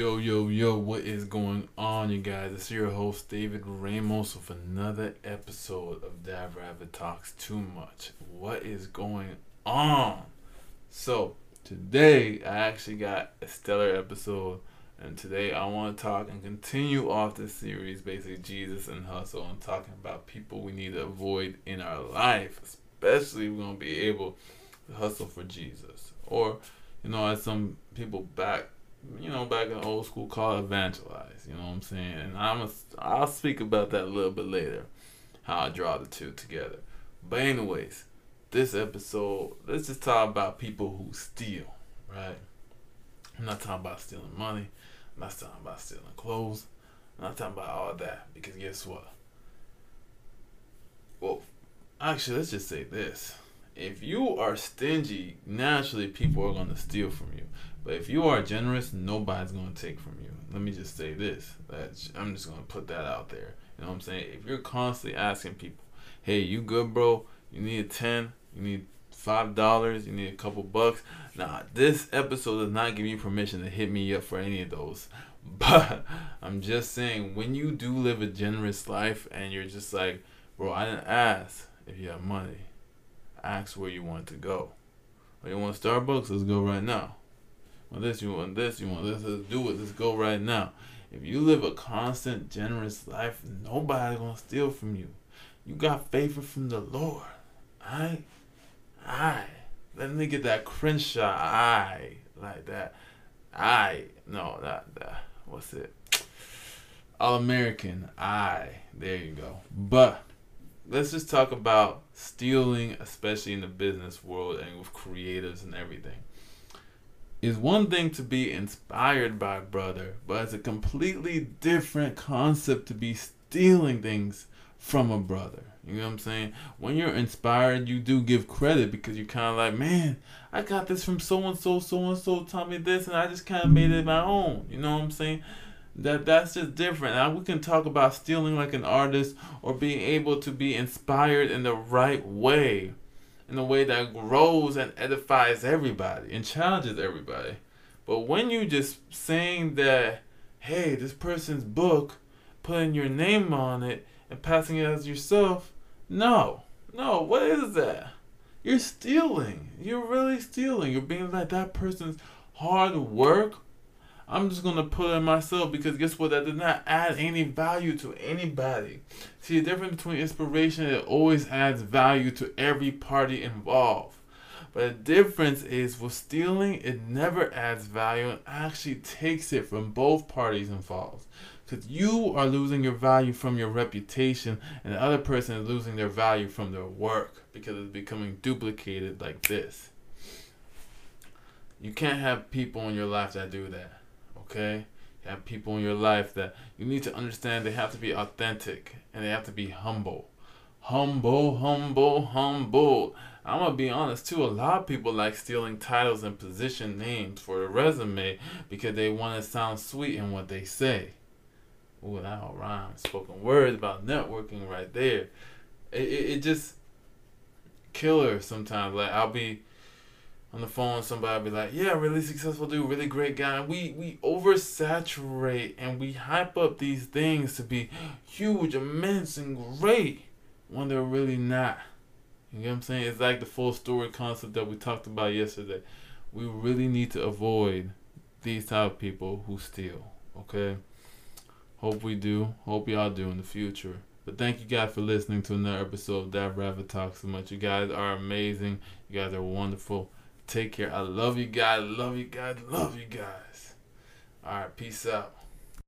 Yo, yo, yo, what is going on, you guys? It's your host, David Ramos, with another episode of Dab Rabbit Talks Too Much. What is going on? So, today I actually got a stellar episode, and today I want to talk and continue off this series, basically Jesus and Hustle, and talking about people we need to avoid in our life, especially we're going to be able to hustle for Jesus. Or, you know, as some people back you know, back in old school, called evangelize. You know what I'm saying? And I'm a, I'll speak about that a little bit later, how I draw the two together. But anyways, this episode, let's just talk about people who steal, right? I'm not talking about stealing money. I'm not talking about stealing clothes. I'm not talking about all that because guess what? Well, actually, let's just say this. If you are stingy, naturally people are going to steal from you. But if you are generous, nobody's gonna take from you. Let me just say this. That I'm just gonna put that out there. You know what I'm saying? If you're constantly asking people, "Hey, you good, bro? You need a ten? You need five dollars? You need a couple bucks?" Nah, this episode does not give you permission to hit me up for any of those. But I'm just saying, when you do live a generous life and you're just like, "Bro, I didn't ask if you have money. Ask where you want to go. Oh, you want Starbucks? Let's go right now." Want this, you want this, you want this, let's do it, let's go right now. If you live a constant, generous life, nobody's gonna steal from you. You got favor from the Lord. I, I. Let me get that Crenshaw I like that. I no that that what's it? All American I. There you go. But let's just talk about stealing, especially in the business world and with creatives and everything is one thing to be inspired by a brother, but it's a completely different concept to be stealing things from a brother. You know what I'm saying? When you're inspired, you do give credit because you're kind of like, man, I got this from so and so, so and so taught me this, and I just kind of made it my own. You know what I'm saying? That that's just different. Now we can talk about stealing like an artist or being able to be inspired in the right way in a way that grows and edifies everybody and challenges everybody. But when you just saying that, hey, this person's book, putting your name on it and passing it as yourself, no, no, what is that? You're stealing. You're really stealing. You're being like that person's hard work I'm just gonna put it myself because guess what? That does not add any value to anybody. See, the difference between inspiration, it always adds value to every party involved. But the difference is with stealing, it never adds value and actually takes it from both parties involved. Because you are losing your value from your reputation, and the other person is losing their value from their work because it's becoming duplicated like this. You can't have people in your life that do that okay? You have people in your life that you need to understand they have to be authentic and they have to be humble. Humble, humble, humble. I'm gonna be honest too. A lot of people like stealing titles and position names for a resume because they want to sound sweet in what they say. Ooh, that all rhymes. Spoken words about networking right there. It, it, it just killer sometimes. Like I'll be on the phone, somebody be like, "Yeah, really successful dude, really great guy." We we oversaturate and we hype up these things to be huge, immense, and great when they're really not. You know what I'm saying? It's like the full story concept that we talked about yesterday. We really need to avoid these type of people who steal. Okay. Hope we do. Hope y'all do in the future. But thank you guys for listening to another episode of That Rabbit Talks so much. You guys are amazing. You guys are wonderful. Take care. I love you guys. Love you guys. Love you guys. All right. Peace out.